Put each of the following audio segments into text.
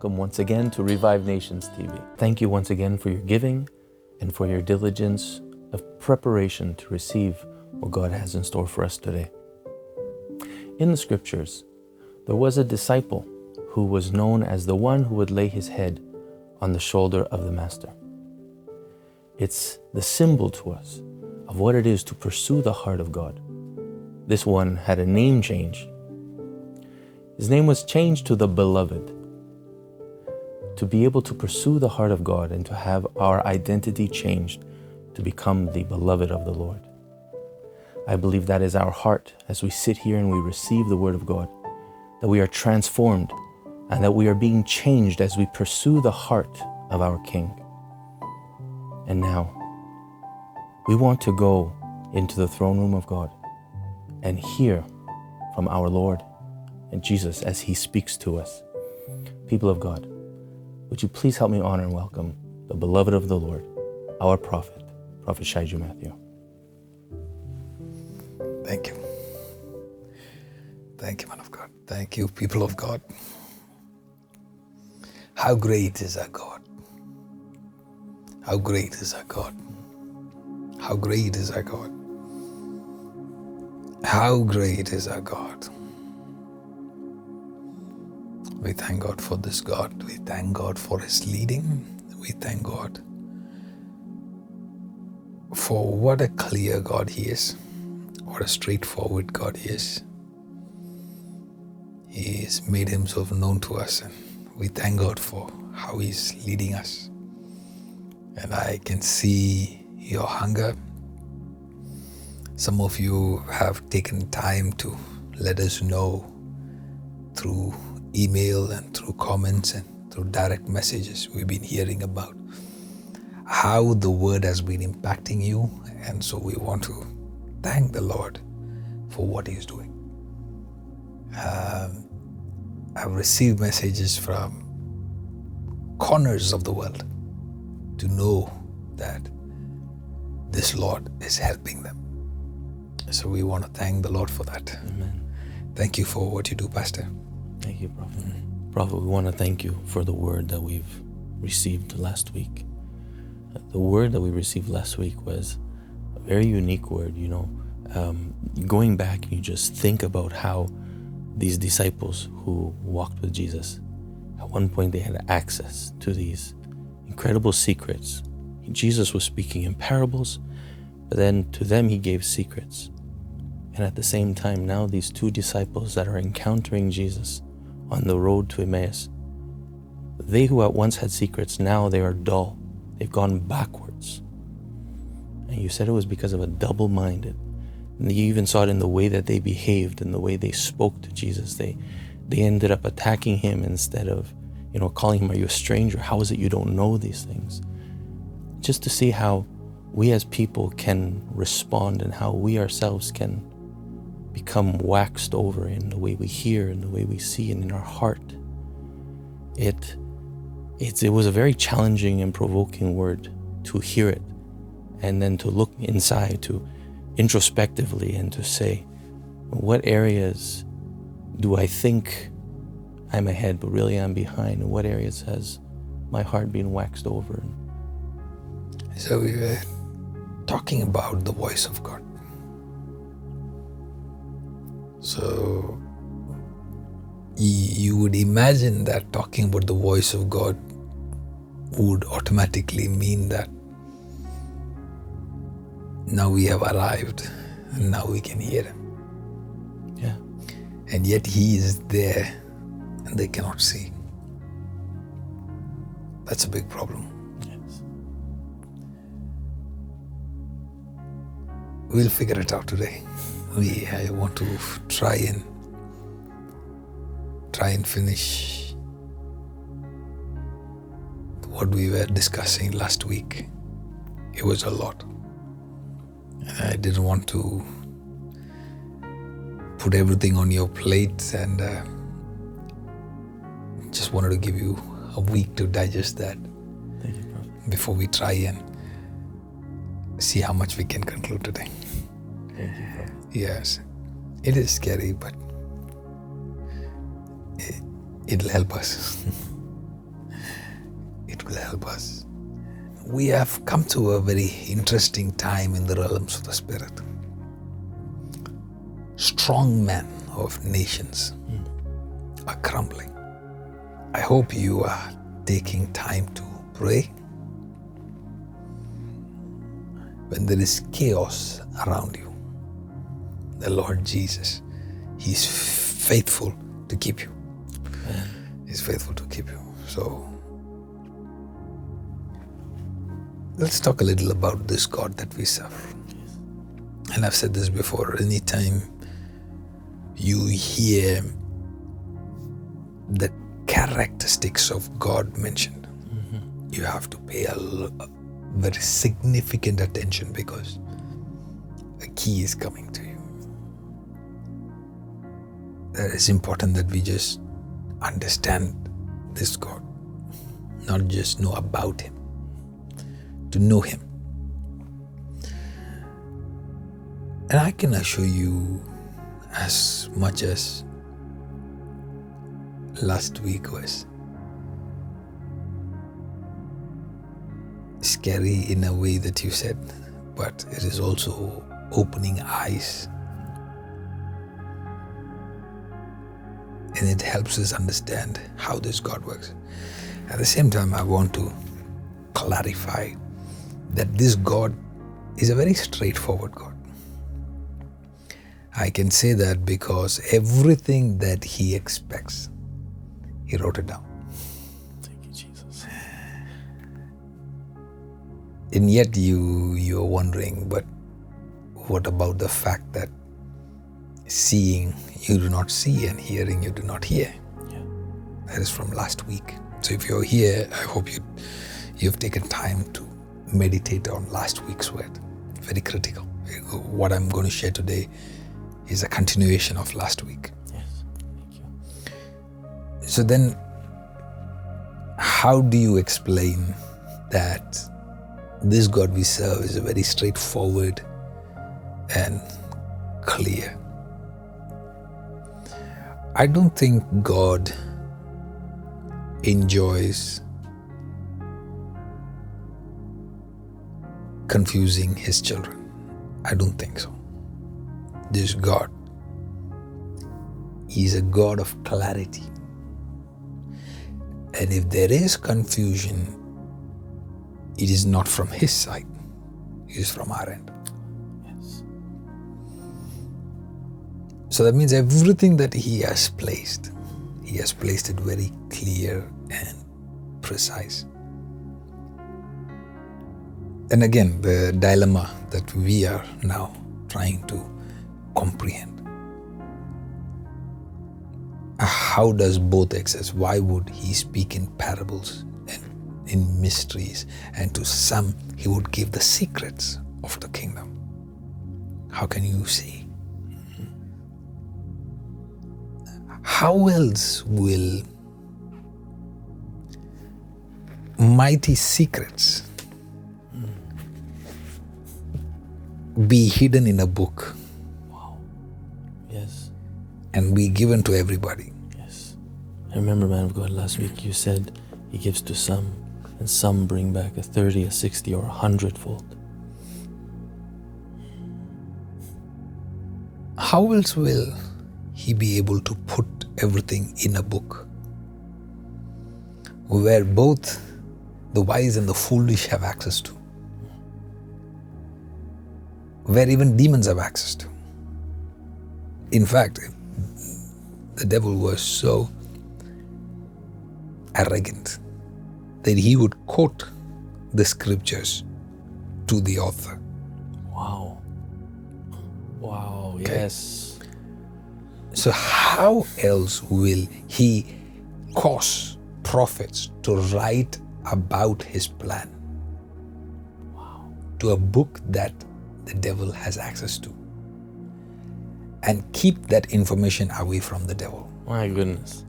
welcome once again to Revive Nations TV. Thank you once again for your giving and for your diligence of preparation to receive what God has in store for us today. In the scriptures, there was a disciple who was known as the one who would lay his head on the shoulder of the Master. It's the symbol to us of what it is to pursue the heart of God. This one had a name change his name was changed to the Beloved. To be able to pursue the heart of God and to have our identity changed to become the beloved of the Lord. I believe that is our heart as we sit here and we receive the Word of God, that we are transformed and that we are being changed as we pursue the heart of our King. And now, we want to go into the throne room of God and hear from our Lord and Jesus as He speaks to us. People of God, would you please help me honor and welcome the beloved of the Lord, our prophet, Prophet Shaiju Matthew. Thank you. Thank you, man of God. Thank you, people of God. How great is our God? How great is our God? How great is our God? How great is our God? We thank God for this God. We thank God for His leading. We thank God for what a clear God He is, what a straightforward God He is. He has made Himself known to us, and we thank God for how He's leading us. And I can see your hunger. Some of you have taken time to let us know through email and through comments and through direct messages, we've been hearing about how the word has been impacting you. And so we want to thank the Lord for what He's doing. Um, I've received messages from corners of the world to know that this Lord is helping them. So we want to thank the Lord for that. Amen. Thank you for what you do, Pastor. Thank you, Prophet. Prophet, we want to thank you for the word that we've received last week. The word that we received last week was a very unique word, you know. Um, going back, you just think about how these disciples who walked with Jesus, at one point they had access to these incredible secrets. Jesus was speaking in parables, but then to them he gave secrets. And at the same time, now these two disciples that are encountering Jesus on the road to Emmaus. They who at once had secrets, now they are dull. They've gone backwards. And you said it was because of a double minded. And you even saw it in the way that they behaved and the way they spoke to Jesus. They, they ended up attacking him instead of, you know, calling him, Are you a stranger? How is it you don't know these things? Just to see how we as people can respond and how we ourselves can become waxed over in the way we hear and the way we see and in our heart. It, it, it was a very challenging and provoking word to hear it and then to look inside, to introspectively and to say, what areas do I think I'm ahead, but really I'm behind? And what areas has my heart been waxed over? So we were talking about the voice of God. So you would imagine that talking about the voice of God would automatically mean that now we have arrived and now we can hear Him. Yeah. And yet He is there and they cannot see. That's a big problem. Yes. We'll figure it out today we I want to try and try and finish what we were discussing last week. It was a lot. And I didn't want to put everything on your plate and uh, just wanted to give you a week to digest that you, before we try and see how much we can conclude today. Yes, it is scary, but it, it'll help us. It will help us. We have come to a very interesting time in the realms of the Spirit. Strong men of nations are crumbling. I hope you are taking time to pray. When there is chaos around you, the Lord Jesus, He's faithful to keep you. He's faithful to keep you. So let's talk a little about this God that we serve. And I've said this before anytime you hear the characteristics of God mentioned, mm-hmm. you have to pay a, l- a very significant attention because a key is coming to you. That it's important that we just understand this God, not just know about Him, to know Him. And I can assure you, as much as last week was scary in a way that you said, but it is also opening eyes. And it helps us understand how this God works. At the same time, I want to clarify that this God is a very straightforward God. I can say that because everything that He expects, He wrote it down. Thank you, Jesus. and yet you you're wondering but what about the fact that seeing you do not see and hearing you do not hear Yeah. that is from last week so if you're here i hope you you've taken time to meditate on last week's word very critical what i'm going to share today is a continuation of last week Yes. Thank you. So then, how do you explain that this God we serve is a very straightforward and clear? I don't think God enjoys confusing his children. I don't think so. This God is a God of clarity. And if there is confusion, it is not from his side, it is from our end. So that means everything that he has placed, he has placed it very clear and precise. And again, the dilemma that we are now trying to comprehend. How does both exist? Why would he speak in parables and in mysteries? And to some, he would give the secrets of the kingdom. How can you see? How else will mighty secrets be hidden in a book Wow. Yes. and be given to everybody? Yes. I remember, man of God, last week you said he gives to some, and some bring back a 30, a 60, or a hundredfold. How else will he be able to put everything in a book where both the wise and the foolish have access to? Where even demons have access to? In fact, the devil was so arrogant that he would quote the scriptures to the author. Wow. Wow. Okay. Yes. So, how else will he cause prophets to write about his plan to a book that the devil has access to and keep that information away from the devil? My goodness.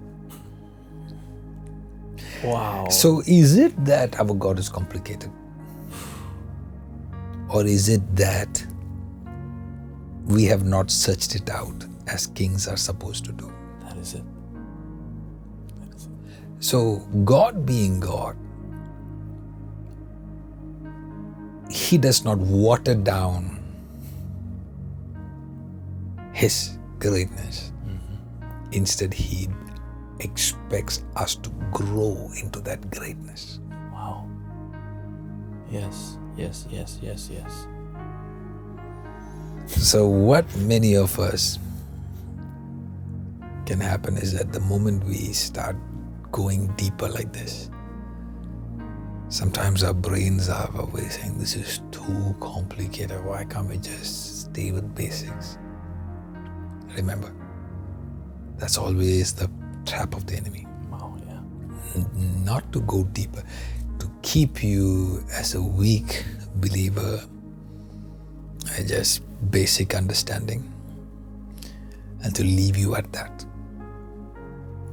Wow. So, is it that our God is complicated? Or is it that we have not searched it out as kings are supposed to do? that is it. That is it. So, God being God, He does not water down His greatness. Mm-hmm. Instead, He expects us to grow into that greatness. Wow. Yes, yes, yes, yes, yes. So, what many of us can happen is that the moment we start going deeper like this, sometimes our brains are always saying, This is too complicated. Why can't we just stay with basics? Remember, that's always the trap of the enemy. Wow, yeah. N- Not to go deeper, to keep you as a weak believer, uh, just basic understanding, and to leave you at that.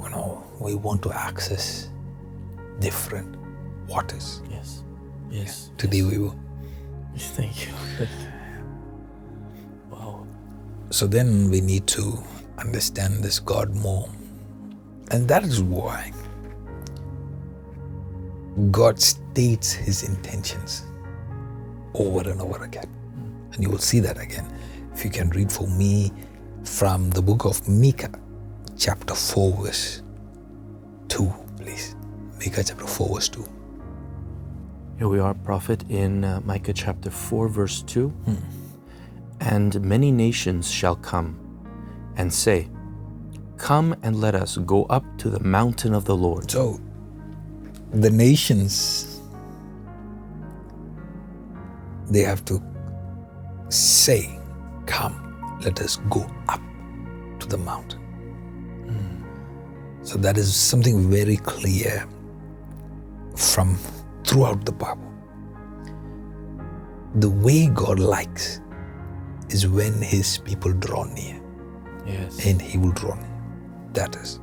You know, we want to access different waters. Yes. Yes. Today we will. Thank you. wow. So then we need to understand this God more. And that is why God states his intentions over and over again. And you will see that again. If you can read for me from the book of Micah, chapter 4, verse 2, please. Micah chapter 4, verse 2. Here we are, prophet, in uh, Micah chapter 4, verse 2. And many nations shall come and say, Come and let us go up to the mountain of the Lord. So the nations they have to say, Come, let us go up to the mountain. So that is something very clear from throughout the Bible. The way God likes is when his people draw near Yes. and he will draw near. That is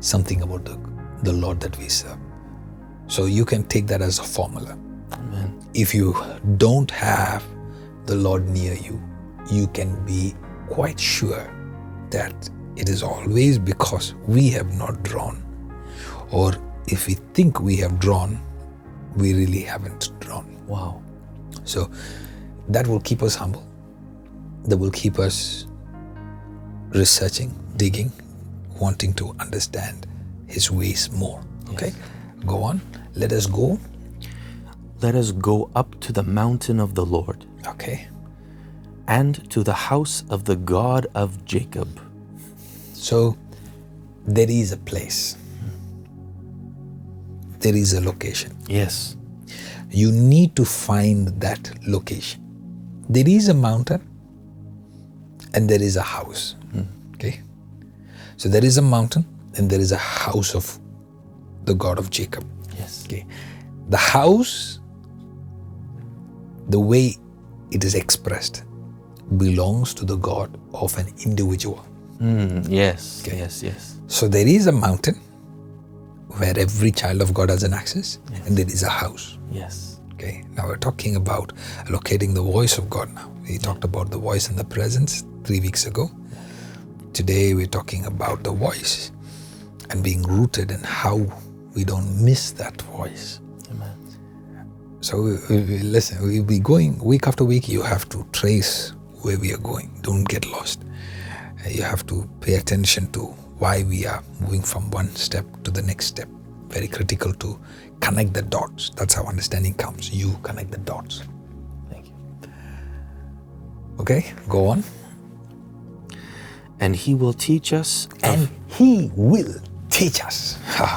something about the, the Lord that we serve. So you can take that as a formula. Amen. If you don't have the Lord near you, you can be quite sure that it is always because we have not drawn. Or if we think we have drawn, we really haven't drawn. Wow. So that will keep us humble. That will keep us researching, digging, wanting to understand His ways more. Okay? Go on. Let us go. Let us go up to the mountain of the Lord Okay. and to the house of the God of Jacob. So there is a place, there is a location. Yes. You need to find that location. There is a mountain and there is a house. Okay? So there is a mountain and there is a house of the God of Jacob. Yes. Okay. The house, the way it is expressed, belongs to the God of an individual. Mm, yes. Okay. Yes. Yes. So there is a mountain where every child of God has an access, and there is a house. Yes. Okay. Now we're talking about locating the voice of God now. We talked about the voice and the presence three weeks ago. Today we're talking about the voice and being rooted and how we don't miss that voice. Amen. So we, we, we- listen, we'll be going week after week. You have to trace where we are going. Don't get lost. You have to pay attention to why we are moving from one step to the next step. Very critical to connect the dots. That's how understanding comes. You connect the dots. Thank you. Okay, go on. And he will teach us And He will teach us.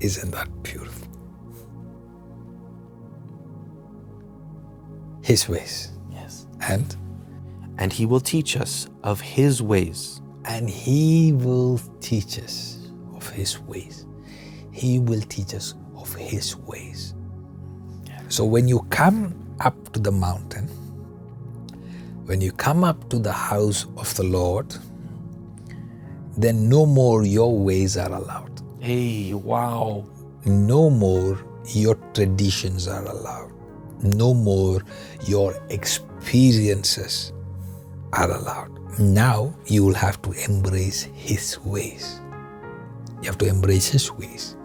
Isn't that beautiful? His ways. yes. And And he will teach us of his ways. and he will teach us of his ways. He will teach us of his ways. So when you come up to the mountain, when you come up to the house of the Lord, then no more your ways are allowed. Hey, wow. No more your traditions are allowed. No more your experiences are allowed. Now you will have to embrace His ways. You have to embrace His ways.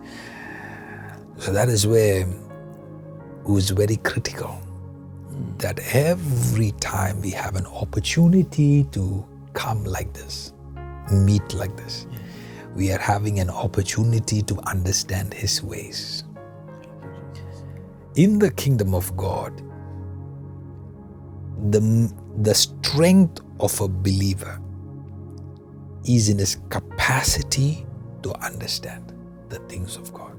So that is where who is very critical that every time we have an opportunity to come like this, meet like this, we are having an opportunity to understand His ways. In the kingdom of God, the, the strength of a believer is in his capacity to understand the things of God.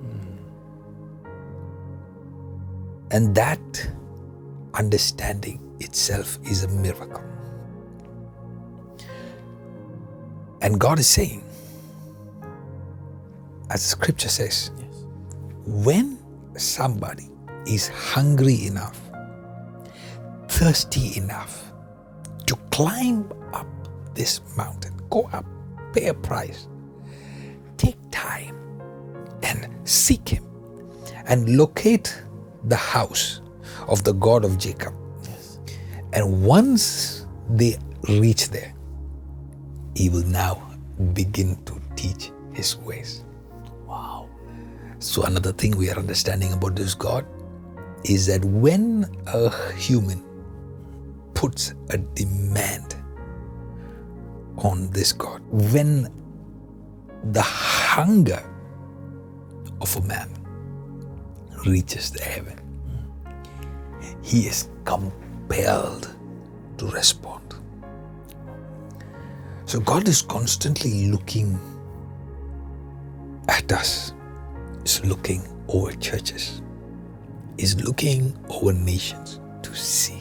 Hmm. And that understanding itself is a miracle. And God is saying, as the scripture says, Yes. when somebody is hungry enough, thirsty enough to climb up this mountain, go up, pay a price, take time and seek Him and locate the house of the God of Jacob. Yes. And once they reach there, He will now begin to teach His ways. Wow. So, another thing we are understanding about this God is that when a human puts a demand on this God, when the hunger of a man reaches the heaven, he is compelled to respond. So, God is constantly looking at us. Is looking over churches, is looking over nations to see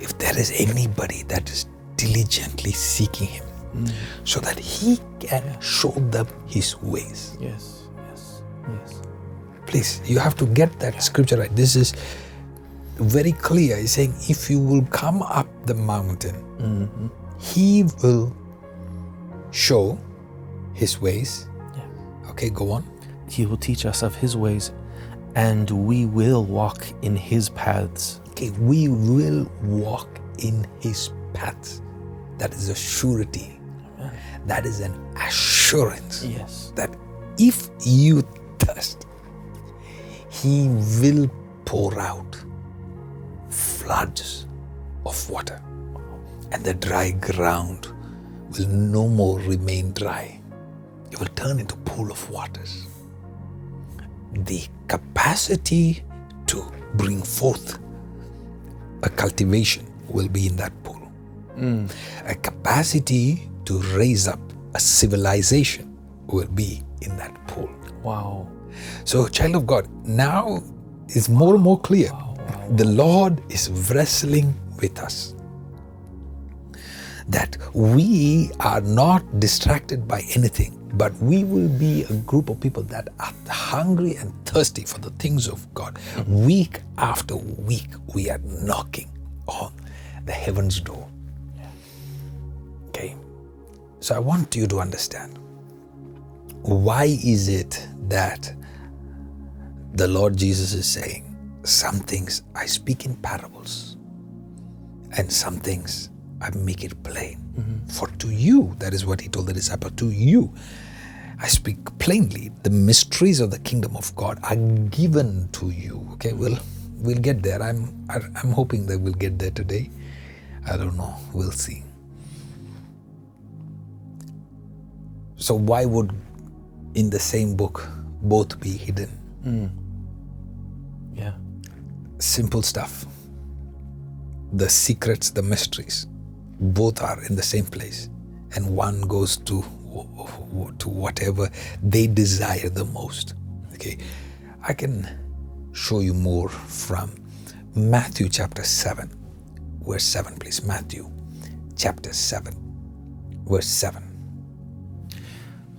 if there is anybody that is diligently seeking Him so that He can show them His ways. Yes. Yes. Yes. Please, you have to get that scripture right. This is very clear. He's saying, if you will come up the mountain, Mm-hmm. He will show His ways. Yeah. Okay, go on. He will teach us of his ways, and we will walk in his paths. Okay, we will walk in his paths. That is a surety. That is an assurance Yes. that if you thirst, he will pour out floods of water, and the dry ground will no more remain dry. It will turn into pool of waters. The capacity to bring forth a cultivation will be in that pool. A capacity to raise up a civilization will be in that pool. Wow. So, child of God, now it's more and more clear. The Lord is wrestling with us. That we are not distracted by anything, but we will be a group of people that are hungry and thirsty for the things of God. Week after week, we are knocking on the heaven's door. Okay. So I want you to understand why is it that the Lord Jesus is saying, Some things I speak in parables, and some things I make it plain. For to you, that is what he told the disciple, to you, I speak plainly. The mysteries of the kingdom of God are given to you. Okay, we'll we'll get there. I'm I'm hoping that we'll get there today. I don't know. We'll see. So why would in the same book both be hidden? Hmm. Yeah. simple stuff. The secrets, the mysteries, both are in the same place, and one goes to to whatever they desire the most. Okay, I can show you more from Matthew chapter seven, verse seven, please. Matthew chapter seven, verse seven.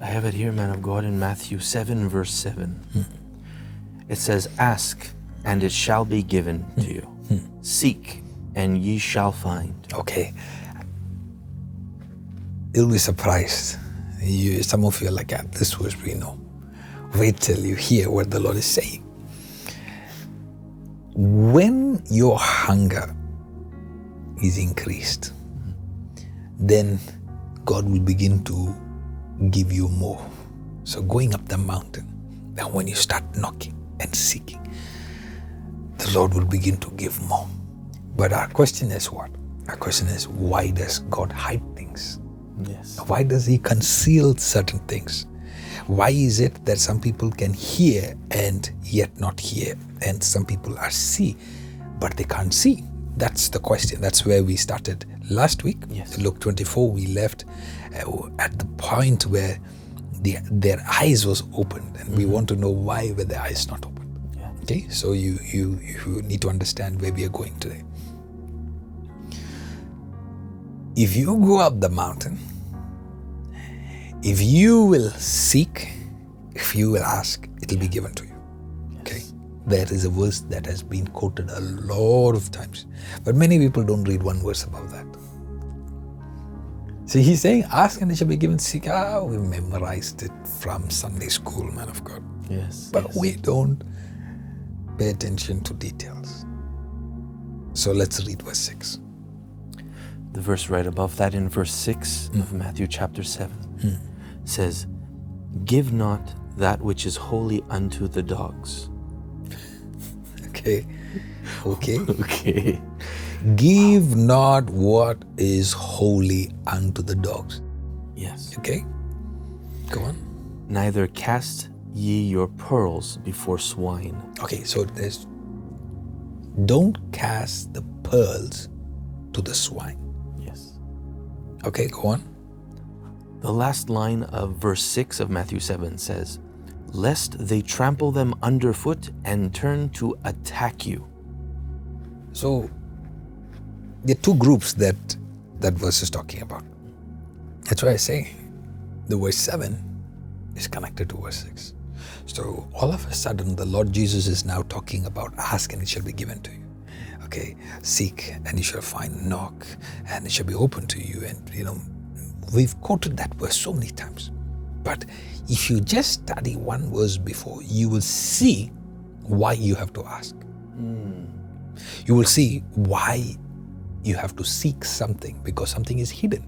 I have it here, man of God, in Matthew 7, verse 7. It says, Ask, and it shall be given to you. Hmm. Hmm. Seek, and ye shall find. Okay. You'll be surprised. You, some of you are like, ah, this was we know. Wait till you hear what the Lord is saying. When your hunger is increased, then God will begin to give you more. So going up the mountain, then when you start knocking and seeking, the Lord will begin to give more. But our question is what? Our question is why does God hide things? Yes. Why does He conceal certain things? Why is it that some people can hear and yet not hear, and some people are see but they can't see? That's the question. That's where we started last week. Yes. Luke 24, we left uh, at the point where the, their eyes was opened, and we want to know why were their eyes not open. Yeah. Okay, so you, you you need to understand where we are going today. If you go up the mountain, if you will seek, if you will ask, it'll be given to you. Okay, there is a verse that has been quoted a lot of times, but many people don't read one verse above that. See, he's saying, "Ask and it shall be given." Seek. Ah, we memorized it from Sunday school, man of God. Yes. But yes. we don't pay attention to details. So let's read verse 6. the verse right above that in verse 6 of Matthew chapter 7 says, Give not that which is holy unto the dogs. Okay. Okay. Okay. Give not what is holy unto the dogs. Yes. Okay. Go on. Neither cast ye your pearls before swine. Okay, so there's don't cast the pearls to the swine. Yes. Okay, go on. The last line of verse 6 of Matthew 7 says, Lest they trample them underfoot and turn to attack you. So there are two groups that that verse is talking about. That's why I say the verse 7 is connected to verse 6. So all of a sudden the Lord Jesus is now talking about ask and it shall be given to you. Okay, seek and you shall find, knock and it shall be open to you. And you know, we've quoted that verse so many times. But if you just study one verse before, you will see why you have to ask. Hmm. You will see why you have to seek something because something is hidden.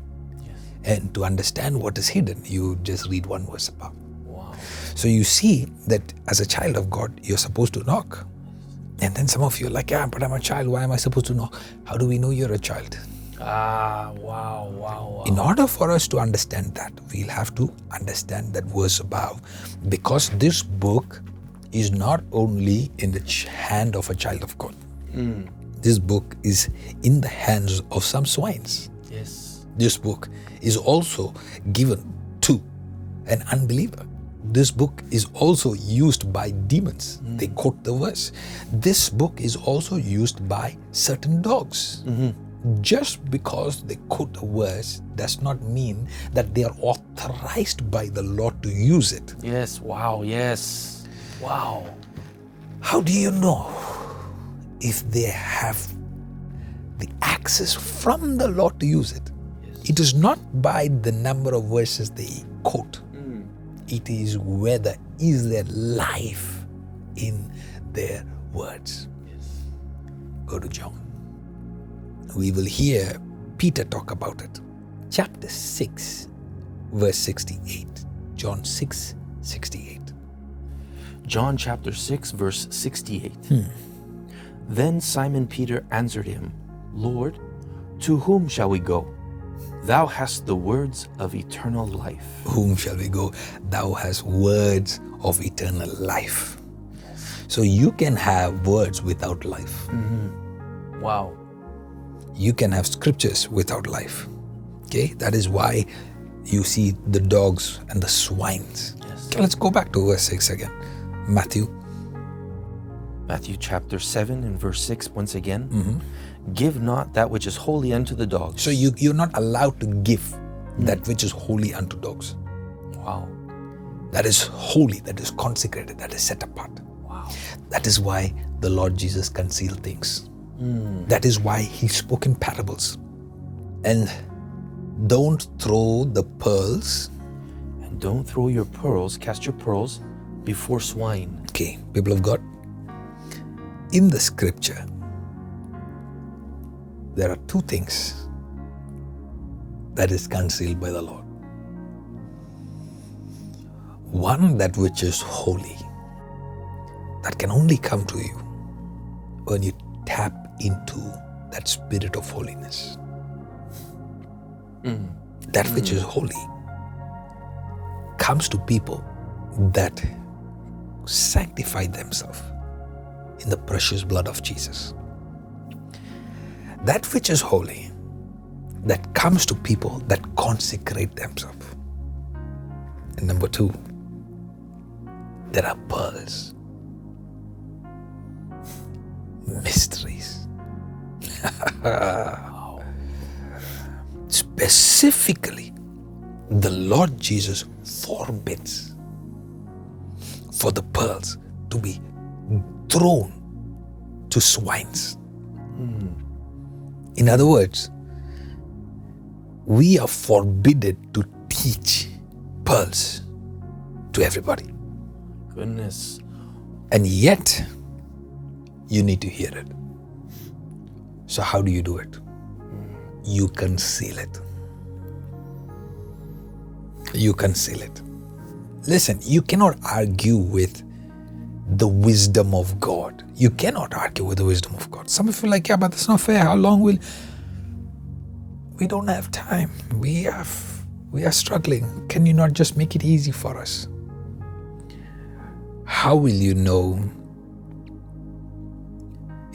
And to understand what is hidden, you just read one verse above. Wow. So you see that as a child of God, you're supposed to knock. And then some of you are like, yeah, but I'm a child. Why am I supposed to knock? How do we know you're a child? Ah, wow, wow, wow. In order for us to understand that, we'll have to understand that verse above because this book is not only in the hand of a child of God. Hmm. This book is in the hands of some swines. Yes. This book is also given to an unbeliever. This book is also used by demons. They hmm. quote the verse. This book is also used by certain dogs. Mm-hmm. Just because they quote a verse does not mean that they are authorized by the Lord to use it. Yes. Wow. Yes. Wow. How do you know if they have the access from the Lord to use it? It is not by the number of verses they quote. Hmm. It is whether is there life in their words. Go to John. We will hear Peter talk about it. Chapter 6, verse 68. John 6, 68. John chapter 6, verse 68. Hmm. Then Simon Peter answered him, Lord, to whom shall we go? Thou hast the words of eternal life. whom shall we go? Thou hast words of eternal life. So you can have words without life. Mm-hmm. Wow. You can have scriptures without life. Okay, that is why you see the dogs and the swines. Yes. Okay, let's go back to verse 6 again. Matthew. Matthew chapter 7 and verse 6 once again. Mm-hmm. Give not that which is holy unto the dogs. So you, you're not allowed to give that mm. which is holy unto dogs. Wow. That is holy, that is consecrated, that is set apart. Wow. That is why the Lord Jesus concealed things. That is why he spoke in parables. And don't throw the pearls. And don't throw your pearls, cast your pearls before swine. Okay, people of God, in the scripture, there are two things that is concealed by the Lord. One, that which is holy, that can only come to you when you tap into that spirit of holiness. Mm. That which is holy comes to people that sanctify themselves in the precious blood of Jesus. That which is holy that comes to people that consecrate themselves. And number two, there are pearls, mysteries. Specifically, the Lord Jesus forbids for the pearls to be thrown to swines. In other words, we are forbidden to teach pearls to everybody. Goodness. And yet, you need to hear it. So, how do you do it? You conceal it. You conceal it. Listen, you cannot argue with the wisdom of God. You cannot argue with the wisdom of God. Some of you like, yeah, but that's not fair. How long will we don't have time. We have we are struggling. Can you not just make it easy for us? How will you know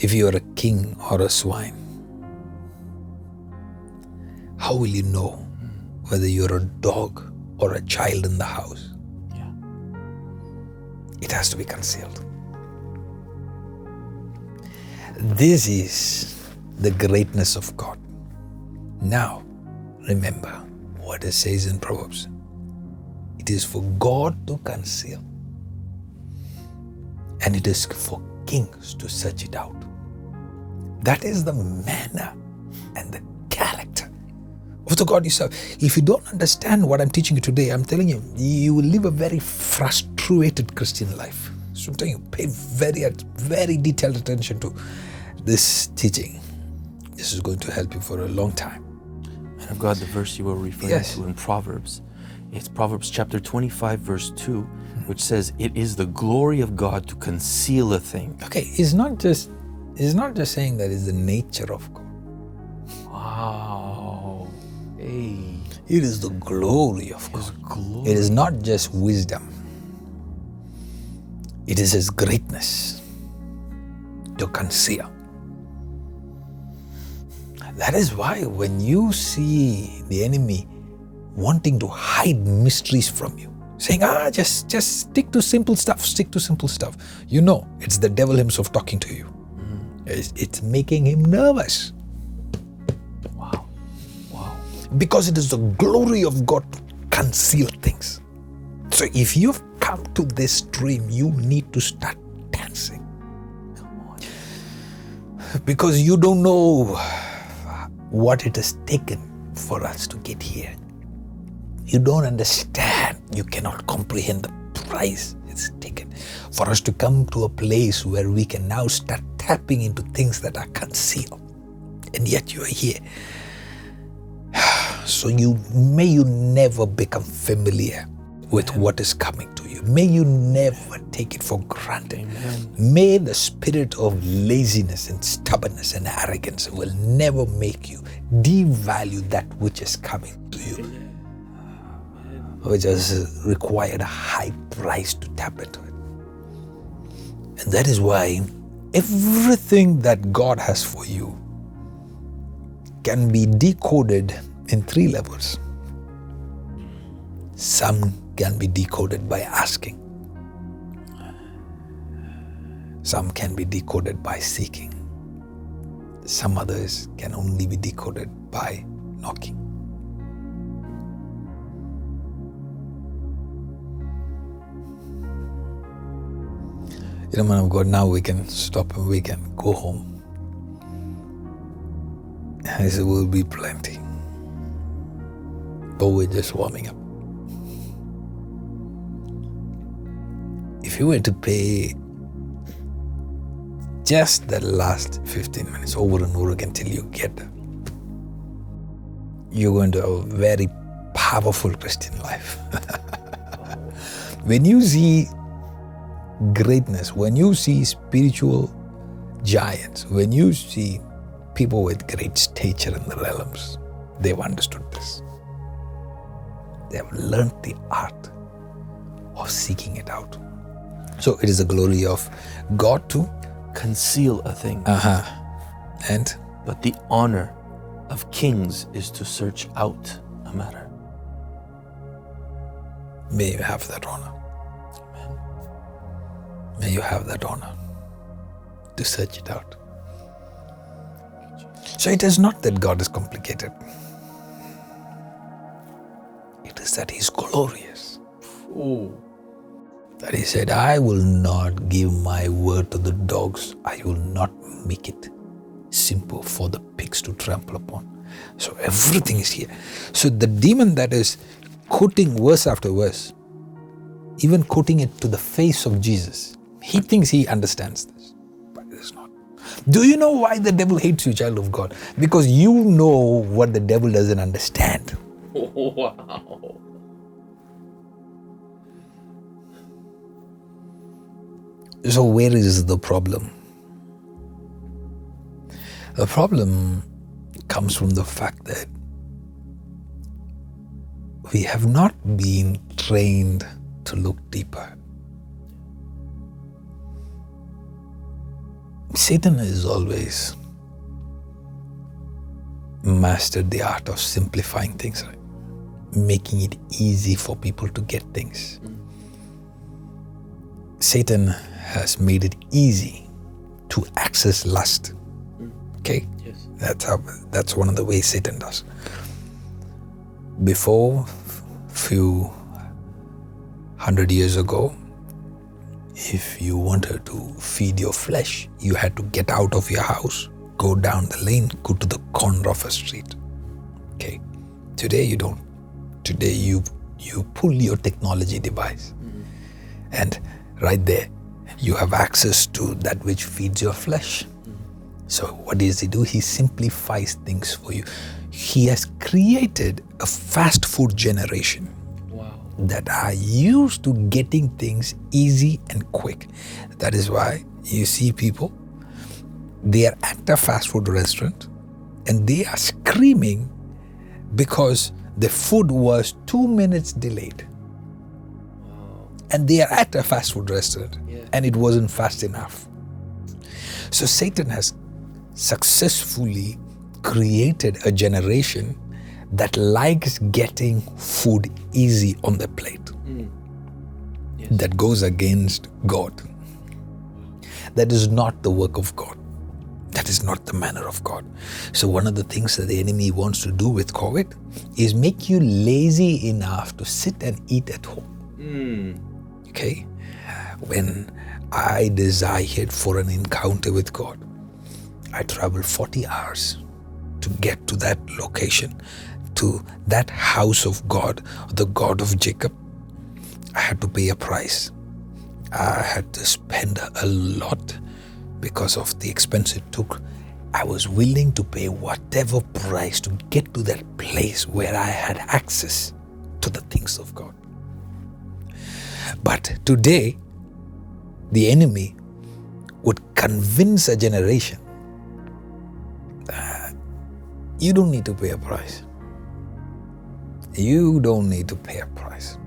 if you are a king or a swine? How will you know whether you're a dog or a child in the house? Yeah. It has to be concealed. This is the greatness of God. Now, remember what it says in Proverbs it is for God to conceal, and it is for kings to search it out. That is the manner and the character of the God you serve. If you don't understand what I'm teaching you today, I'm telling you, you will live a very frustrated Christian life. So I'm telling you, pay very, very detailed attention to this teaching. This is going to help you for a long time. Man of God, the verse you were referring Yes. to in Proverbs, it's Proverbs chapter 25, verse 2, which says, It is the glory of God to conceal a thing. Okay, it's not just it's not just saying that it's the nature of God. Wow. Hey. It is the glory of His God. glory. It is not just wisdom. It is his greatness to conceal. That is why when you see the enemy wanting to hide mysteries from you, saying, ah, just just stick to simple stuff, stick to simple stuff. You know, it's the devil himself talking to you. It's, it's making him nervous Wow. Wow. because it is the glory of God to conceal things. So if you've come to this dream, you need to start dancing. Because you don't know what it has taken for us to get here. You don't understand. You cannot comprehend the price taken for us to come to a place where we can now start tapping into things that are concealed. And yet you are here. So you may you never become familiar with what is coming to you. May you never take it for granted. Amen. May the spirit of laziness and stubbornness and arrogance will never make you devalue that which is coming to you, which has required a high price to tap into it. And that is why everything that God has for you can be decoded in three levels. Some can be decoded by asking. Some can be decoded by seeking. Some others can only be decoded by knocking. Know, man of God, now we can stop and we can go home. I said, will be plenty. But we're just warming up. If you were to pay just the last 15 minutes over and over again till you get there, you're going to have a very powerful Christian life. when you see greatness, when you see spiritual giants, when you see people with great stature in the realms, they've understood this. They have learned the art of seeking it out. So it is the glory of God to conceal a thing. Uh huh. And But the honor of kings is to search out a matter. may you have that honor. May you have that honor to search it out. So it is not that God is complicated. It is that He's glorious. Oh. That He said, I will not give my word to the dogs. I will not make it simple for the pigs to trample upon. So everything is here. So the demon that is quoting verse after verse, even quoting it to the face of Jesus, he thinks he understands this, but it is not. Do you know why the devil hates you, child of God? Because you know what the devil doesn't understand. Wow. So, where is the problem? The problem comes from the fact that we have not been trained to look deeper. Satan has always mastered the art of simplifying things, right? making it easy for people to get things. Satan has made it easy to access lust. Okay? Yes. That's how that's one of the ways Satan does. Before few hundred years ago, if you wanted to feed your flesh, you had to get out of your house, go down the lane, go to the corner of a street. Okay. Today you don't. Today you you pull your technology device. Mm-hmm. And right there you have access to that which feeds your flesh. Mm-hmm. So, what does he do? He simplifies things for you. He has created a fast food generation. That are used to getting things easy and quick. That is why you see people, they are at a fast food restaurant and they are screaming because the food was two minutes delayed. And they are at a fast food restaurant Yeah. and it wasn't fast enough. So Satan has successfully created a generation that likes getting food easy on the plate. Yes. That goes against God. That is not the work of God. That is not the manner of God. So, one of the things that the enemy wants to do with COVID is make you lazy enough to sit and eat at home. Mm. Okay? When I desired for an encounter with God, I traveled 40 hours to get to that location, to that house of God, the God of Jacob. I had to pay a price. I had to spend a lot because of the expense it took. I was willing to pay whatever price to get to that place where I had access to the things of God. But today, the enemy would convince a generation that you don't need to pay a price. You don't need to pay a price.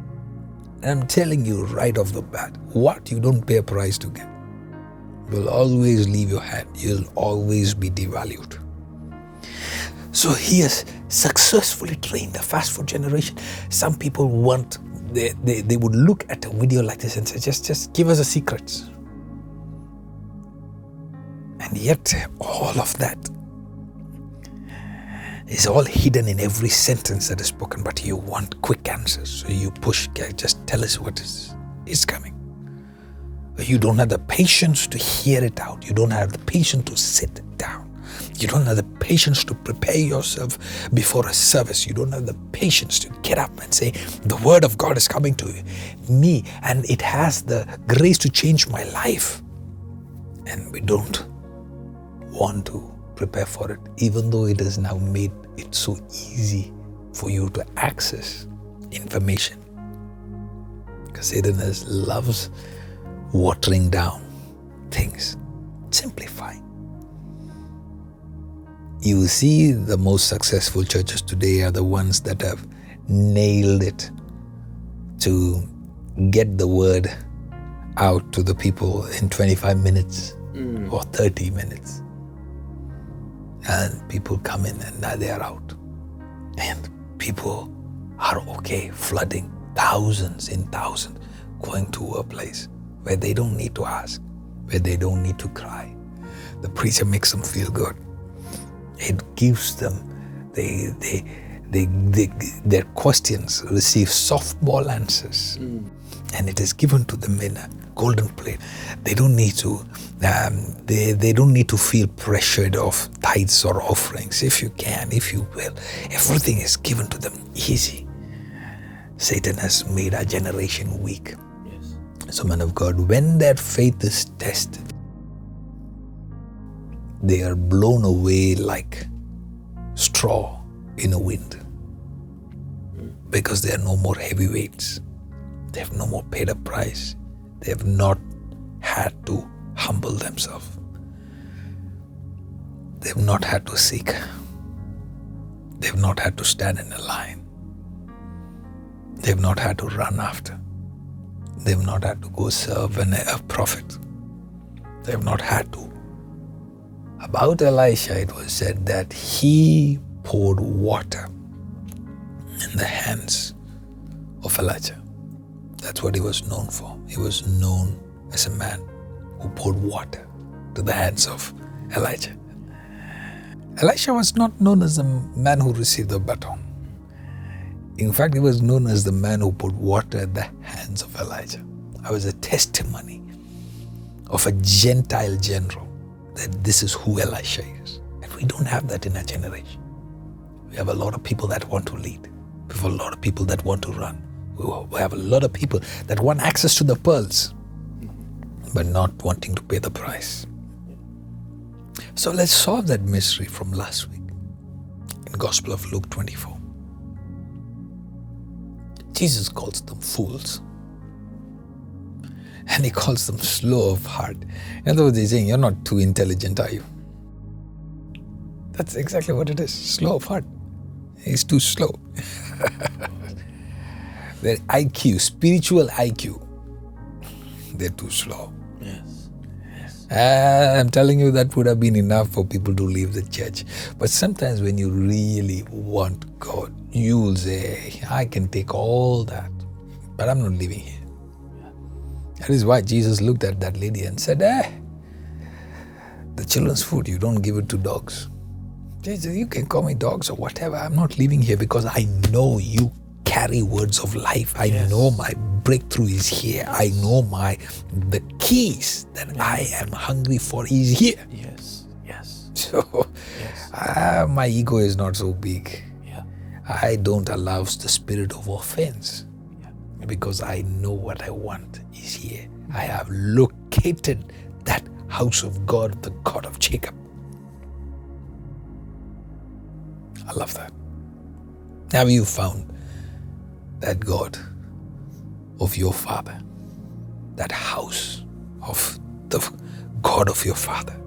I'm telling you right off the bat, what you don't pay a price to get will always leave your hand. You'll always be devalued. So he has successfully trained the fast food generation. Some people want, they, they, they would look at a video like this and say, just, just give us the secrets. And yet, all of that is all hidden in every sentence that is spoken, but you want quick answers. So you push, just tell us what is, is coming. You don't have the patience to hear it out. You don't have the patience to sit down. You don't have the patience to prepare yourself before a service. You don't have the patience to get up and say, The word of God is coming to me and it has the grace to change my life. And we don't want to prepare for it, even though it has now made it so easy for you to access information. Because Satan has loves watering down things. Simplify. You will see the most successful churches today are the ones that have nailed it to get the word out to the people in 25 minutes mm. or 30 minutes. And people come in and now they are out. And people are okay flooding thousands in thousands going to a place where they don't need to ask, where they don't need to cry. The preacher makes them feel good. It gives them they they they, they their questions receive softball answers. Mm. And it is given to them in a golden plate. They don't need to um, they, they don't need to feel pressured of tithes or offerings. If you can, if you will, everything is given to them easy. Satan has made our generation weak. Yes. So, man of God, when their faith is tested, they are blown away like straw in a wind because there are no more heavyweights. They have no more paid a price. They have not had to humble themselves. They have not had to seek. They have not had to stand in a line. They have not had to run after. They have not had to go serve an, a prophet. They have not had to. About Elisha, it was said that he poured water in the hands of Elijah. That's what he was known for. He was known as a man who poured water to the hands of Elijah. Elisha was not known as the man who received the baton. In fact, he was known as the man who put water at the hands of Elijah. I was a testimony of a Gentile general that this is who Elisha is. And we don't have that in our generation. We have a lot of people that want to lead. We have a lot of people that want to run. We have a lot of people that want access to the pearls, but not wanting to pay the price. So let's solve that mystery from last week in Gospel of Luke 24. Jesus calls them fools. And he calls them slow of heart. In other words, he's saying, You're not too intelligent, are you? That's exactly what it is slow of heart. He's too slow. Their IQ, spiritual IQ, they're too slow. Uh, I'm telling you, that would have been enough for people to leave the church. But sometimes when you really want God, you'll say, I can take all that, but I'm not leaving here. That is why Jesus looked at that lady and said, Eh, the children's food, you don't give it to dogs. Jesus, you can call me dogs or whatever. I'm not leaving here because I know you carry words of life. I Yes. know my breakthrough is here. I know my the keys that I am hungry for is here. Yes. Yes. So Yes. ah, my ego is not so big. Yeah. I don't allow the spirit of offense Yeah. because I know what I want is here. I have located that house of God, the God of Jacob. I love that. Have you found that God of your father? That house of the God of your father?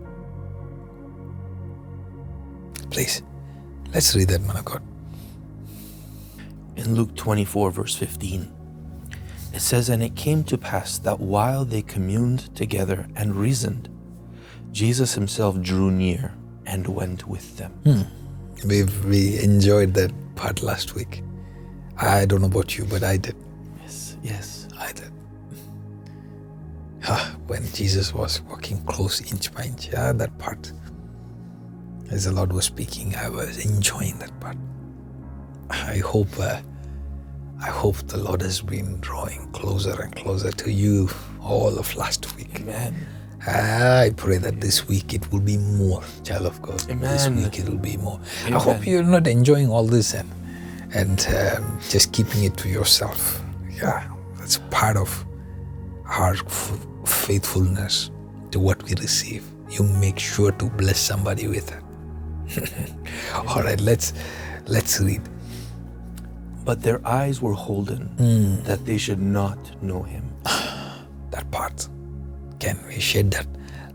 Please, let's read that, man of God. In Luke 24, verse 15, it says, And it came to pass that while they communed together and reasoned, Jesus himself drew near and went with them. Hmm. We we enjoyed that part last week. I don't know about you, but I did. Yes. I did. Ah, when Jesus was walking close inch by inch, ah, that part. As the Lord was speaking, I was enjoying that part. I hope, uh, I hope the Lord has been drawing closer and closer to you all of last week. Amen. I pray that this week it will be more, child of God. This week it will be more. I hope you're not enjoying all this and and um, just keeping it to yourself. Yeah, that's part of our f- faithfulness to what we receive. You make sure to bless somebody with it. all right, let's let's read. But their eyes were holden hmm. that they should not know him. that part. Can we shared that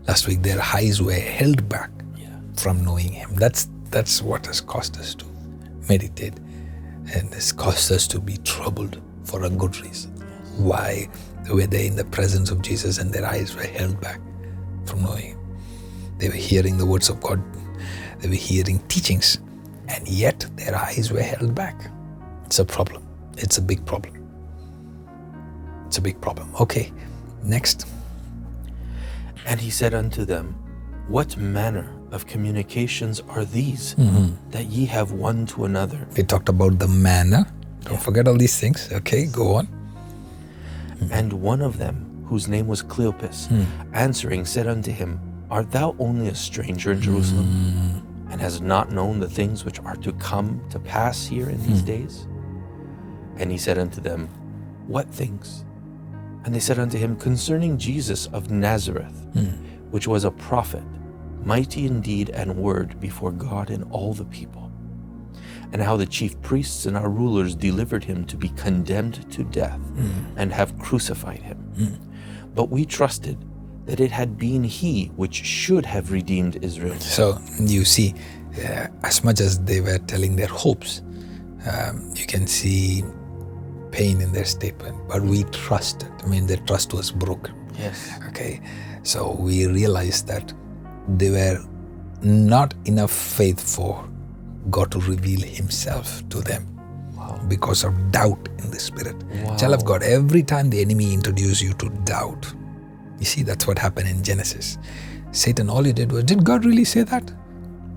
last week. Their eyes were held back Yeah. from knowing Him. That's that's what has caused us to meditate, and has caused us to be troubled for a good reason. Why were they in the presence of Jesus and their eyes were held back from knowing They were hearing the words of God. They were hearing teachings, and yet their eyes were held back. It's a problem. It's a big problem. It's a big problem. Okay, next. And he said unto them, What manner of communications are these mm-hmm. that ye have one to another? We talked about the manner. Don't forget all these things. Okay, go on. Mm-hmm. And one of them, whose name was Cleopas, hmm. answering said unto him, Art thou only a stranger in Jerusalem, mm. and hast not known the things which are to come to pass here in these hmm. days? And he said unto them, What things? And they said unto him, Concerning Jesus of Nazareth, hmm. which was a prophet, mighty in deed and word before God and all the people, and how the chief priests and our rulers delivered him to be condemned to death and have crucified him. But we trusted that it had been he which should have redeemed Israel. So you see, uh, as much as they were telling their hopes, um, you can see pain in their statement. But we trusted. I mean, their trust was broken. Yes. Okay, so we realized that they were not enough faith for God to reveal Himself to them Wow. because of doubt in the spirit. Wow. Child of God, every time the enemy introduces you to doubt, you see, that's what happened in Genesis. Satan, all he did was, did God really say that?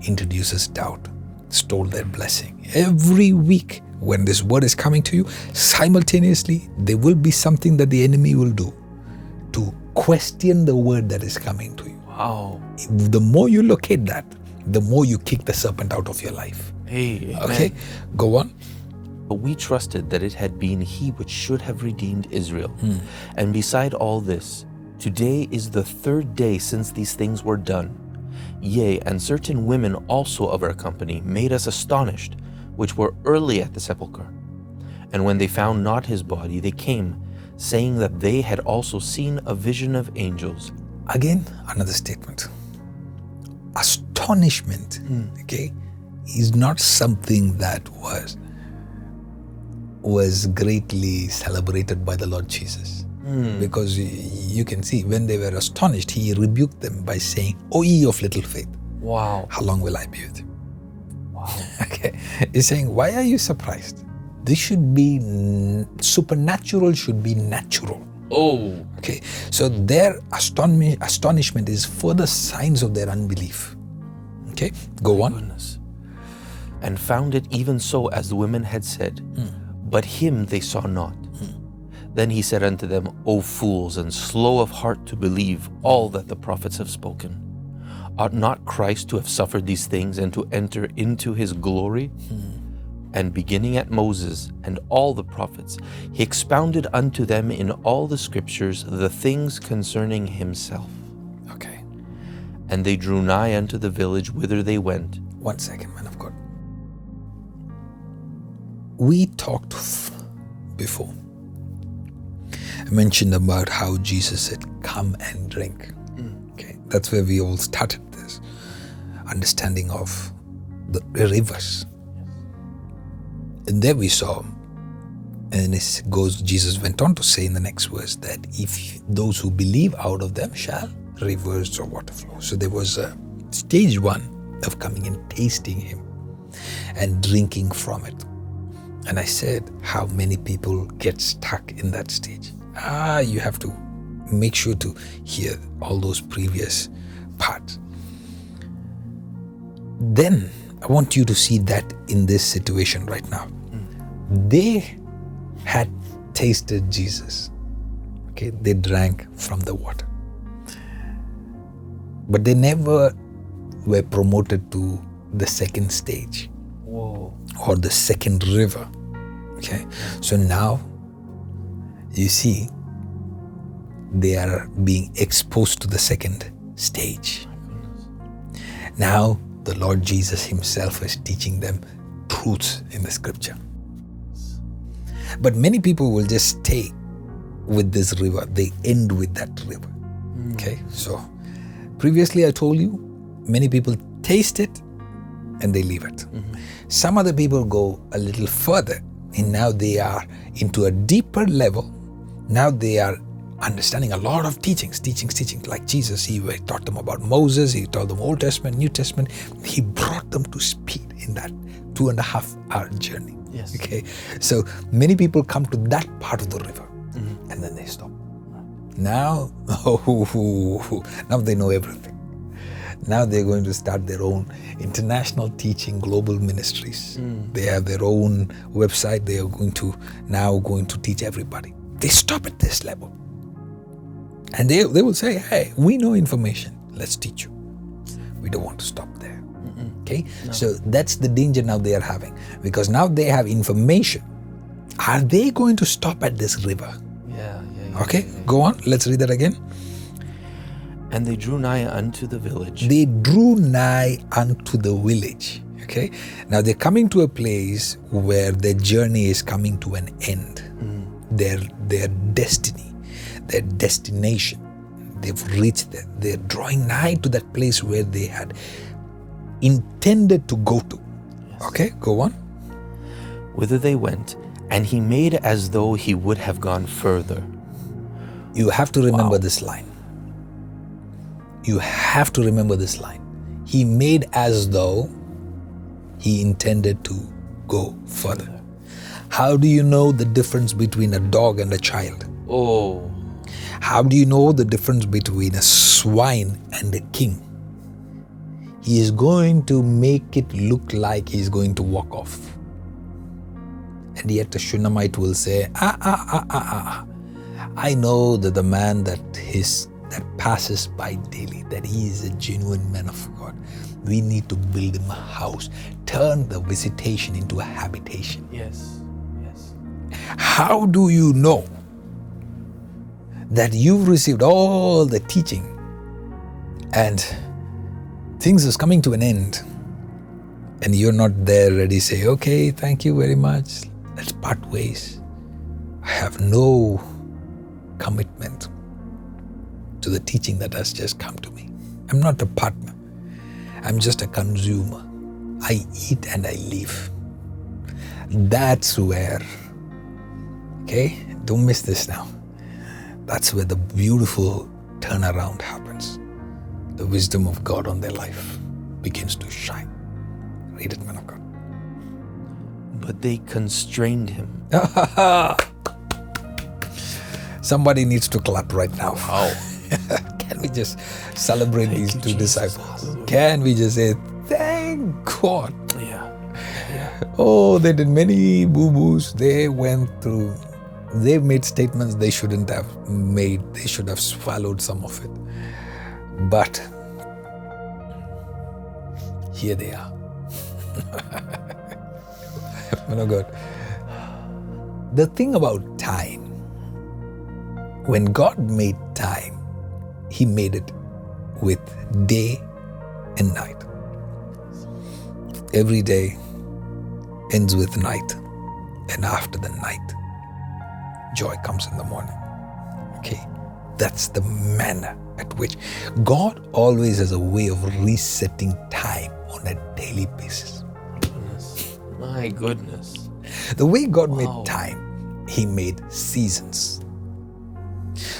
Introduces doubt, stole their blessing. Every week, when this word is coming to you, simultaneously, there will be something that the enemy will do to question the word that is coming to you. Wow. The more you locate that, the more you kick the serpent out of your life. Hey. Okay, amen. go on. But we trusted that it had been he which should have redeemed Israel. Hmm. And beside all this, today is the third day since these things were done. Yea, and certain women also of our company made us astonished, which were early at the sepulchre. And when they found not his body, they came, saying that they had also seen a vision of angels. Again, another statement. Astonishment, hmm. okay, is not something that was was greatly celebrated by the Lord Jesus. Hmm. Because you can see when they were astonished, he rebuked them by saying, O ye of little faith, Wow. how long will I be with you? Wow. Okay. He's saying, Why are you surprised? This should be supernatural, should be natural. Oh. Okay, so their aston- astonishment is further signs of their unbelief. Okay, go on. goodness. And found it even so as the women had said, hmm. but him they saw not. Hmm. Then he said unto them, O fools, and slow of heart to believe all that the prophets have spoken. Ought not Christ to have suffered these things and to enter into his glory? Hmm. And beginning at Moses and all the prophets, he expounded unto them in all the scriptures the things concerning himself. Okay, And they drew nigh unto the village whither they went. one second, man of God. We talked before. I mentioned about how Jesus said, Come and drink. Mm. Okay, that's where we all started this understanding of the rivers. And there we saw, and it goes, Jesus went on to say in the next verse that if those who believe out of them shall reverse of water flow. So there was a stage one of coming and tasting Him and drinking from it. And I said, how many people get stuck in that stage? Ah, you have to make sure to hear all those previous parts. Then I want you to see that in this situation right now. They had tasted Jesus. Okay, they drank from the water. But they never were promoted to the second stage Whoa. or the second river. Okay, so now you see they are being exposed to the second stage. Now the Lord Jesus Himself is teaching them truths in the scripture. But many people will just stay with this river, they end with that river. Hmm. Okay, so previously I told you many people taste it and they leave it. Mm-hmm. Some other people go a little further and now they are into a deeper level. Now they are understanding a lot of teachings, teachings, teachings. Like Jesus, he taught them about Moses, he taught them Old Testament, New Testament. He brought them to speed in that two and a half hour journey. Yes. Okay. So many people come to that part of the river mm-hmm. and then they stop. Now, now they know everything. Now they're going to start their own international teaching global ministries. Mm. They have their own website. They are going to now going to teach everybody. They stop at this level. And they, they will say, hey, we know information. Let's teach you. We don't want to stop there. Okay? So that's the danger now they are having. Because now they have information. Are they going to stop at this river? Yeah, yeah, yeah. Okay, go on. Let's read that again. And they drew nigh unto the village. They drew nigh unto the village. Okay, now they're coming to a place where their journey is coming to an end. Mm. Their their destiny, their destination. They've reached there. They're drawing nigh to that place where they had intended to go to. Okay, go on. whither they went, and he made as though he would have gone further. You have to remember this line. You have to remember this line. He made as though he intended to go further. How do you know the difference between a dog and a child? Oh, How do you know the difference between a swine and a king? He is going to make it look like he's going to walk off. And yet the Shunammite will say, ah, ah, ah, ah, ah. I know that the man that is that passes by daily, that he is a genuine man of God. We need to build him a house, turn the visitation into a habitation. yes, yes. How do you know that you've received all the teaching. And things is coming to an end. And you're not there ready say okay thank you very much. Let's part ways. I have no commitment to the teaching that has just come to me. I'm not a partner. I'm just a consumer. I eat and i live. That's where Okay? Don't miss this now. That's where the beautiful turnaround happens. The wisdom of God on their life begins to shine. Read it, man of God. But they constrained him. Somebody needs to clap right now. Wow. Can we just celebrate Thank these two Jesus. disciples? Can we just say, Thank God? Yeah. Oh, they did many boo boos. They went through, they made statements they shouldn't have made. They should have swallowed some of it. But here they are. Oh Man of God. The thing about time, when God made time, He made it with day and night. Every day ends with night, and after the night, joy comes in the morning. Okay, that's the manner at which God always has a way of resetting time on a daily basis. Goodness. My goodness. The way God Wow. made time, He made seasons.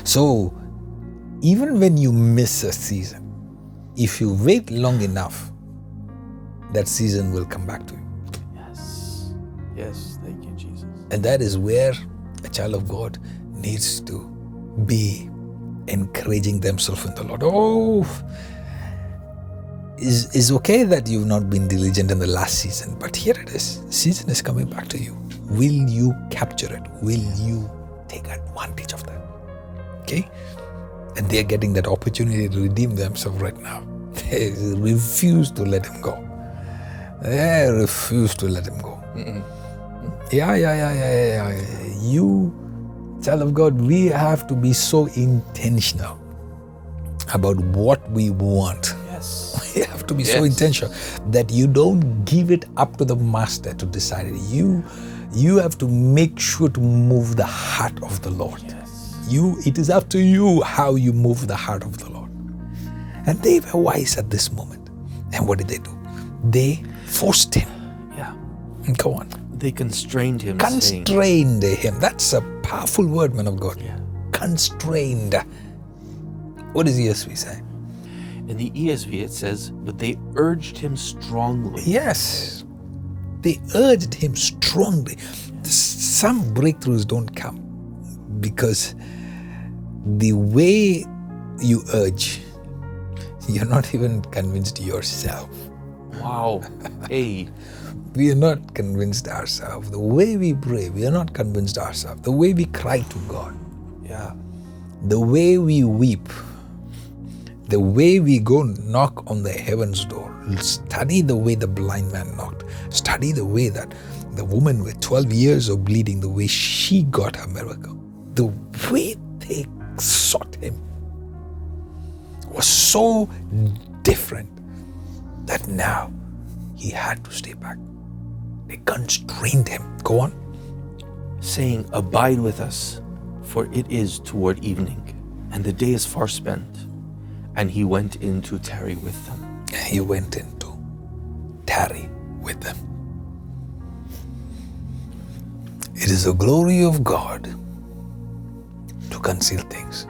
So, even when you miss a season, if you wait long enough, that season will come back to you. Yes. Yes. Thank you, Jesus. And that is where child of God needs to be encouraging themselves in the Lord. Oh, is is okay that you've not been diligent in the last season, but here it is. Season is coming back to you. Will you capture it? Will you take advantage of that? Okay? And they're getting that opportunity to redeem themselves right now. They refuse to let him go. They refuse to let him go. Yeah, yeah, yeah, yeah, yeah, yeah. You, child of God, we have to be so intentional about what we want. Yes. We have to be so intentional that you don't give it up to the master to decide it. You, you have to make sure to move the heart of the Lord. Yes. You, it is up to you how you move the heart of the Lord. And they were wise at this moment. And what did they do? They forced him. Yeah. And go on. They constrained him, saying, Constrained him. That's a powerful word, man of God. Yeah. Constrained. What does ESV say? In the ESV, it says, but they urged him strongly. Yes. They urged him strongly. Some breakthroughs don't come because the way you urge, you're not even convinced yourself. Wow. Hey. We are not convinced ourselves. The way we pray, we are not convinced ourselves. The way we cry to God, Yeah. the way we weep, the way we go knock on the heaven's door, study the way the blind man knocked, study the way that the woman with 12 years of bleeding, the way she got her miracle, the way they sought him was so different that now he had to stay back. They constrained him. Go on. saying, Abide with us, for it is toward evening, and the day is far spent. And he went in to tarry with them. He went in to tarry with them. It is the glory of God to conceal things,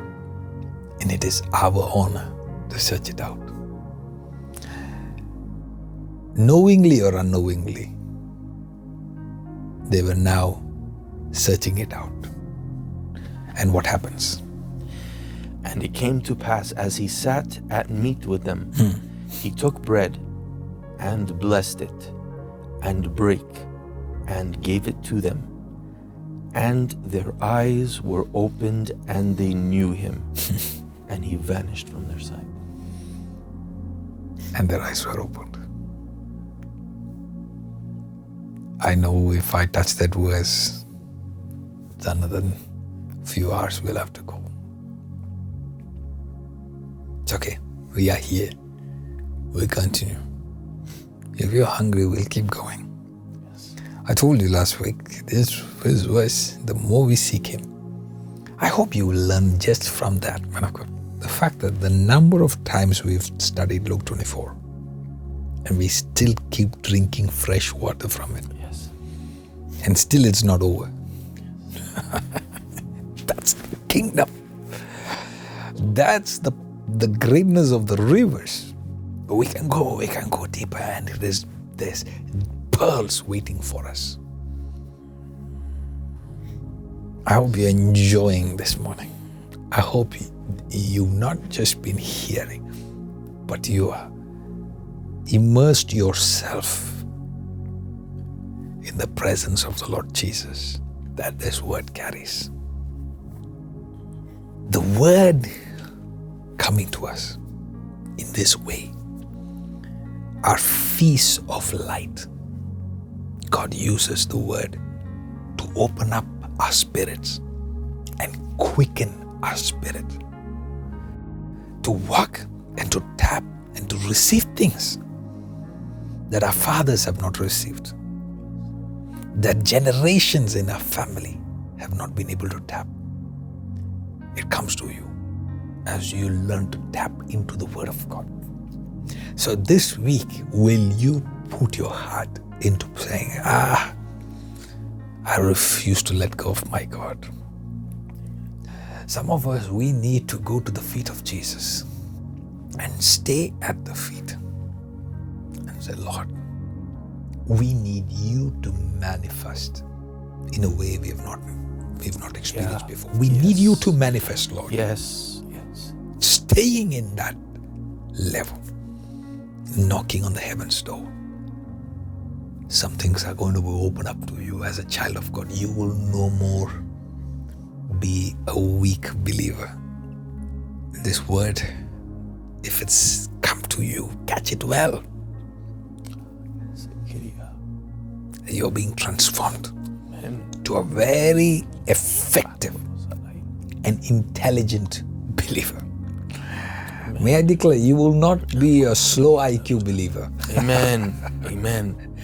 and it is our honor to search it out. Knowingly or unknowingly, they were now searching it out. And what happens? And it came to pass as he sat at meat with them, hmm. he took bread and blessed it, and brake and gave it to them. And their eyes were opened, and they knew him, and he vanished from their sight. and their eyes were opened. I know if I touch that verse, it's another few hours we'll have to go. It's okay. We are here. We'll continue. If you're hungry, we'll keep going. I told you last week, this, this verse, the more we seek Him, I hope you learn just from that, man of God. The fact that the number of times we've studied Luke 24 and we still keep drinking fresh water from it, Yes. And still it's not over. That's the kingdom. That's the the greatness of the rivers. We can go, we can go deeper, and there's there's pearls waiting for us. I hope you're enjoying this morning. I hope you- you've not just been hearing, but you are immersed yourself in the presence of the Lord Jesus that this word carries. The word coming to us in this way are feasts of light. God uses the word to open up our spirits and quicken our spirit, to walk and to tap and to receive things that our fathers have not received that generations in our family have not been able to tap. It comes to you as you learn to tap into the Word of God. So this week, will you put your heart into saying, Ah, I refuse to let go of my God? Some of us, we need to go to the feet of Jesus and stay at the feet and say, Lord, we need you to manifest in a way we have not we've not experienced Yeah. before. We need you to manifest, Lord. Yes. Yes. Staying in that level, knocking on the heaven's door. Some things are going to be open up to you as a child of God. You will no more be a weak believer. This word, if it's come to you, catch it well. You're being transformed Amen. to a very effective and intelligent believer. May I declare, you will not be a slow IQ believer. Amen. Amen.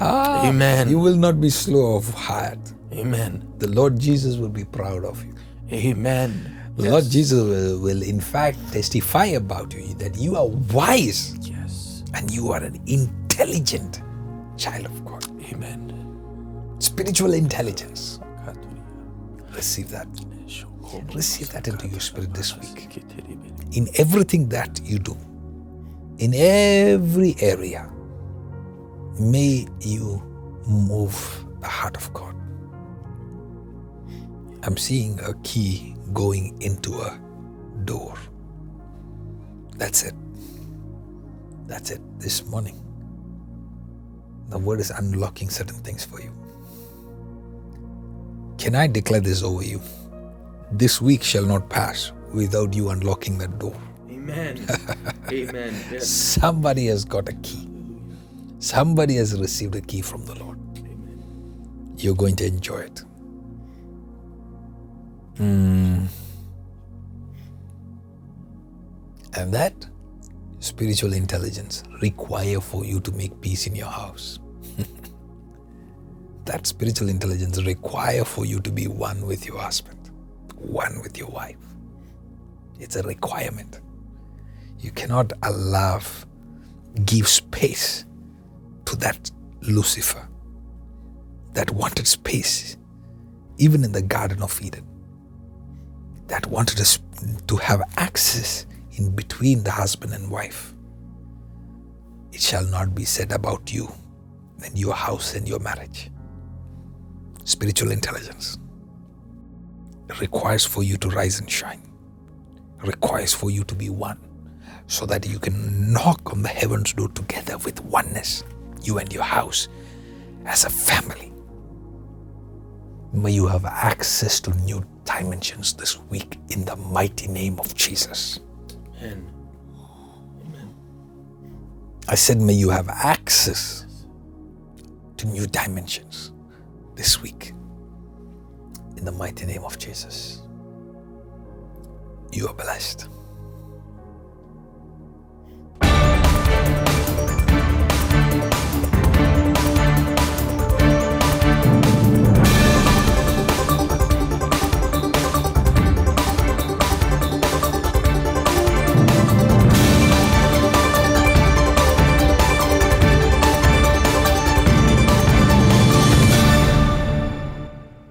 Ah, Amen. You will not be slow of heart. Amen. The Lord Jesus will be proud of you. Amen. The Lord Jesus will, will, in fact, testify about you that you are wise Yes. and you are an intelligent child of God. Amen. Spiritual intelligence. Receive that. Receive Receive that into your spirit this week. In everything that you do, in every area, may you move the heart of God. I'm seeing a key going into a door. That's it. That's it this morning. The word is unlocking certain things for you. Can I declare this over you? This week shall not pass without you unlocking that door. Amen. Amen. Yes. Somebody has got a key. Somebody has received a key from the Lord. You're going to enjoy it. Mm. And that spiritual intelligence require for you to make peace in your house. That spiritual intelligence require for you to be one with your husband, one with your wife. It's a requirement. You cannot allow, give space to that Lucifer that wanted space, even in the Garden of Eden, that wanted us to have access in between the husband and wife. It shall not be said about you and your house and your marriage. Spiritual intelligence requires for you to rise and shine, requires for you to be one, so that you can knock on the heaven's door together with oneness, you and your house, as a family. May you have access to new dimensions this week in the mighty name of Jesus. Amen. I said, may you have access to new dimensions this week in the mighty name of Jesus. You are blessed.